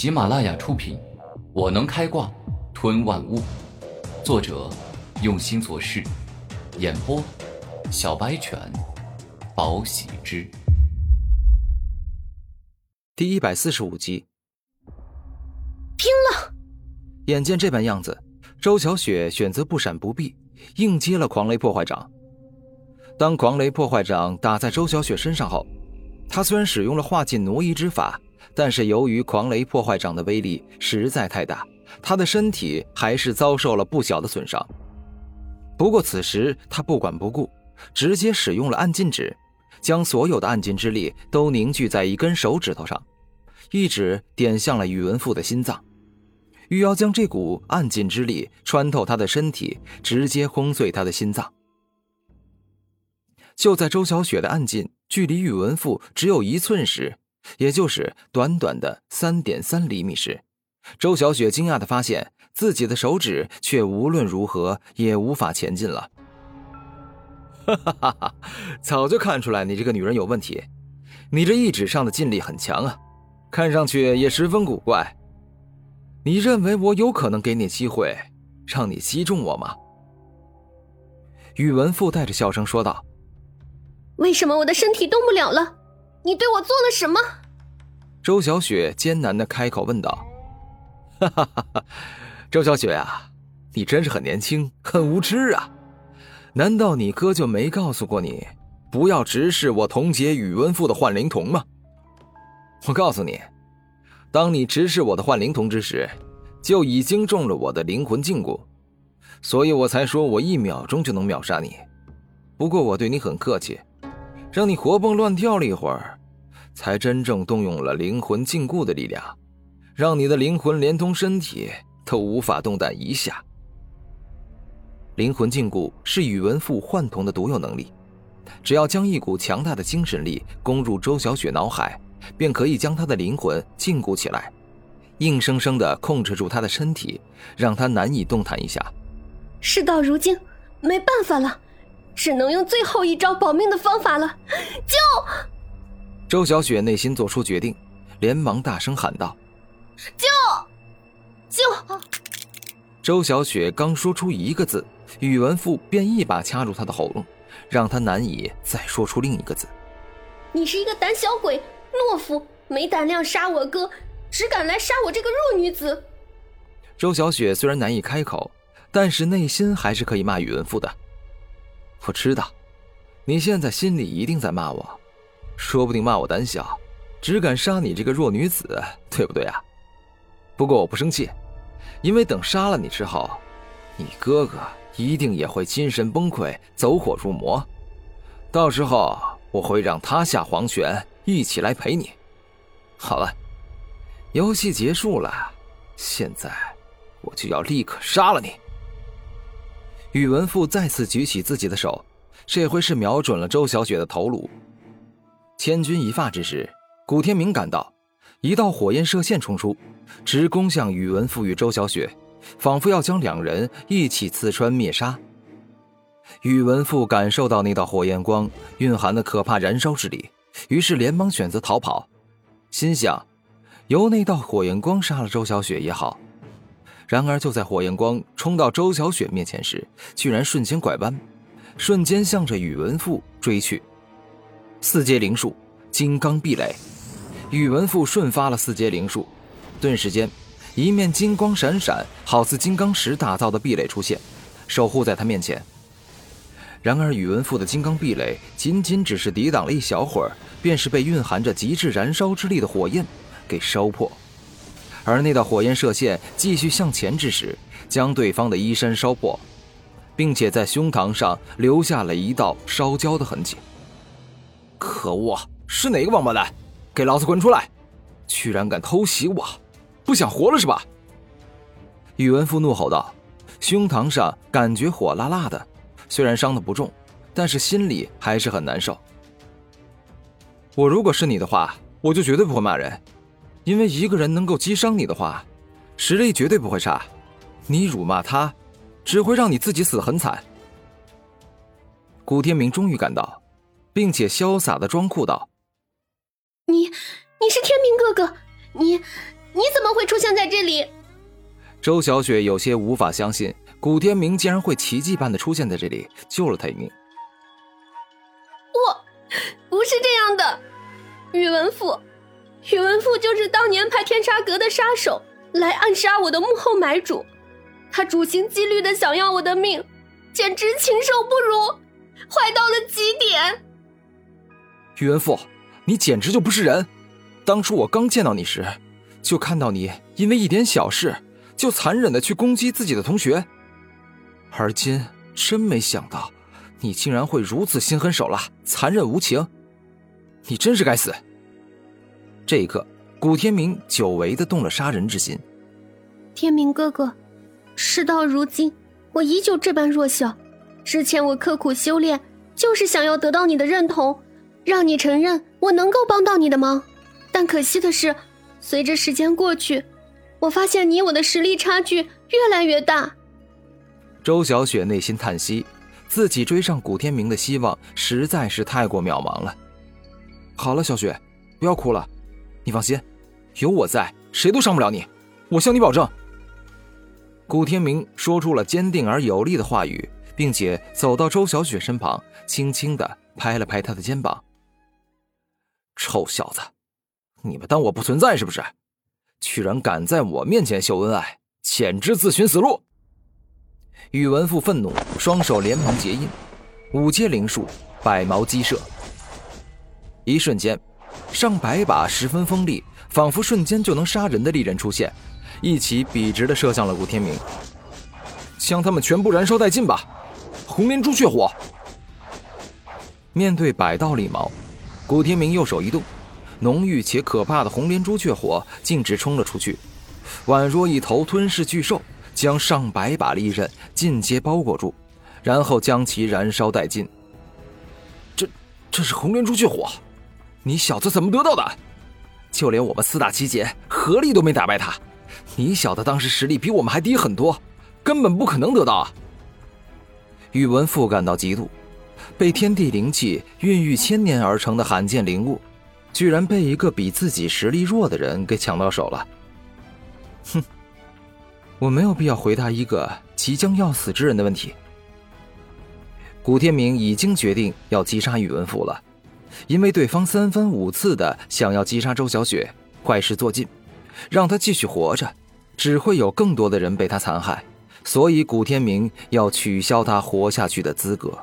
喜马拉雅出品，《我能开挂吞万物》，作者用心做事，演播小白犬，宝喜之，第一百四十五集。拼了！眼见这般样子，周小雪选择不闪不避，硬接了狂雷破坏掌。当狂雷破坏掌打在周小雪身上后，她虽然使用了化劲挪移之法，但是由于狂雷破坏掌的威力实在太大，他的身体还是遭受了不小的损伤。不过此时他不管不顾，直接使用了暗劲指，将所有的暗劲之力都凝聚在一根手指头上，一指点向了宇文富的心脏。欲要将这股暗劲之力穿透他的身体，直接轰碎他的心脏。就在周小雪的暗劲距离宇文富只有一寸时，也就是短短的三点三厘米时，周小雪惊讶的发现自己的手指却无论如何也无法前进了。哈哈哈哈！早就看出来你这个女人有问题，你这一指上的劲力很强啊，看上去也十分古怪。你认为我有可能给你机会，让你击中我吗？宇文富带着笑声说道：“为什么我的身体动不了了？你对我做了什么？”周小雪艰难的开口问道：“哈哈哈哈，周小雪啊，你真是很年轻，很无知啊！难道你哥就没告诉过你，不要直视我同劫宇文富的幻灵瞳吗？我告诉你。”当你直视我的幻灵瞳之时，就已经中了我的灵魂禁锢，所以我才说我一秒钟就能秒杀你。不过我对你很客气，让你活蹦乱跳了一会儿，才真正动用了灵魂禁锢的力量，让你的灵魂连同身体都无法动弹一下。灵魂禁锢是宇文富幻瞳的独有能力，只要将一股强大的精神力攻入周小雪脑海。便可以将她的灵魂禁锢起来，硬生生的控制住她的身体，让她难以动弹一下。事到如今，没办法了，只能用最后一招保命的方法了。救！周小雪内心做出决定，连忙大声喊道：“救！救！”周小雪刚说出一个字，宇文富便一把掐住她的喉咙，让她难以再说出另一个字。你是一个胆小鬼！懦夫，没胆量杀我哥，只敢来杀我这个弱女子。周小雪虽然难以开口，但是内心还是可以骂宇文富的。我知道，你现在心里一定在骂我，说不定骂我胆小，只敢杀你这个弱女子，对不对啊？不过我不生气，因为等杀了你之后，你哥哥一定也会精神崩溃，走火入魔，到时候我会让他下黄泉。一起来陪你。好了，游戏结束了，现在我就要立刻杀了你。宇文富再次举起自己的手，这回是瞄准了周小雪的头颅。千钧一发之时，古天明赶到，一道火焰射线冲出，直攻向宇文富与周小雪，仿佛要将两人一起刺穿灭杀。宇文富感受到那道火焰光蕴含的可怕燃烧之力。于是连忙选择逃跑，心想，由那道火焰光杀了周小雪也好。然而就在火焰光冲到周小雪面前时，居然瞬间拐弯，瞬间向着宇文富追去。四阶灵术，金刚壁垒。宇文富瞬发了四阶灵术，顿时间，一面金光闪闪、好似金刚石打造的壁垒出现，守护在他面前。然而，宇文富的金刚壁垒仅仅只是抵挡了一小会儿，便是被蕴含着极致燃烧之力的火焰给烧破。而那道火焰射线继续向前之时，将对方的衣衫烧破，并且在胸膛上留下了一道烧焦的痕迹。可恶！是哪个王八蛋？给老子滚出来！居然敢偷袭我，不想活了是吧？宇文富怒吼道，胸膛上感觉火辣辣的。虽然伤的不重，但是心里还是很难受。我如果是你的话，我就绝对不会骂人，因为一个人能够击伤你的话，实力绝对不会差。你辱骂他，只会让你自己死的很惨。古天明终于赶到，并且潇洒的装酷道：“你，你是天明哥哥，你，你怎么会出现在这里？周小雪有些无法相信，古天明竟然会奇迹般的出现在这里，救了他一命。我，不是这样的，宇文赋，宇文赋就是当年派天杀阁的杀手来暗杀我的幕后买主，他处心积虑的想要我的命，简直禽兽不如，坏到了极点。于文父，你简直就不是人！当初我刚见到你时，就看到你因为一点小事。就残忍的去攻击自己的同学，而今真没想到，你竟然会如此心狠手辣、残忍无情，你真是该死！这一刻，古天明久违的动了杀人之心。天明哥哥，事到如今，我依旧这般弱小。之前我刻苦修炼，就是想要得到你的认同，让你承认我能够帮到你的忙。但可惜的是，随着时间过去。我发现你我的实力差距越来越大。周小雪内心叹息，自己追上古天明的希望实在是太过渺茫了。好了，小雪，不要哭了，你放心，有我在，谁都伤不了你，我向你保证。古天明说出了坚定而有力的话语，并且走到周小雪身旁，轻轻的拍了拍她的肩膀。臭小子，你们当我不存在是不是？居然敢在我面前秀恩爱，简直自寻死路！宇文富愤怒，双手连忙结印，五阶灵术，百矛击射。一瞬间，上百把十分锋利，仿佛瞬间就能杀人的利刃出现，一起笔直的射向了古天明。将他们全部燃烧殆尽吧！红莲朱雀火。面对百道利矛，古天明右手一动。浓郁且可怕的红莲朱雀火径直冲了出去，宛若一头吞噬巨兽，将上百把利刃尽皆包裹住，然后将其燃烧殆尽。这，这是红莲朱雀火，你小子怎么得到的？就连我们四大奇杰合力都没打败他，你小子当时实力比我们还低很多，根本不可能得到啊！宇文复感到嫉妒，被天地灵气孕育千年而成的罕见灵物。居然被一个比自己实力弱的人给抢到手了。哼，我没有必要回答一个即将要死之人的问题。古天明已经决定要击杀宇文府了，因为对方三番五次的想要击杀周小雪，坏事做尽，让他继续活着，只会有更多的人被他残害，所以古天明要取消他活下去的资格。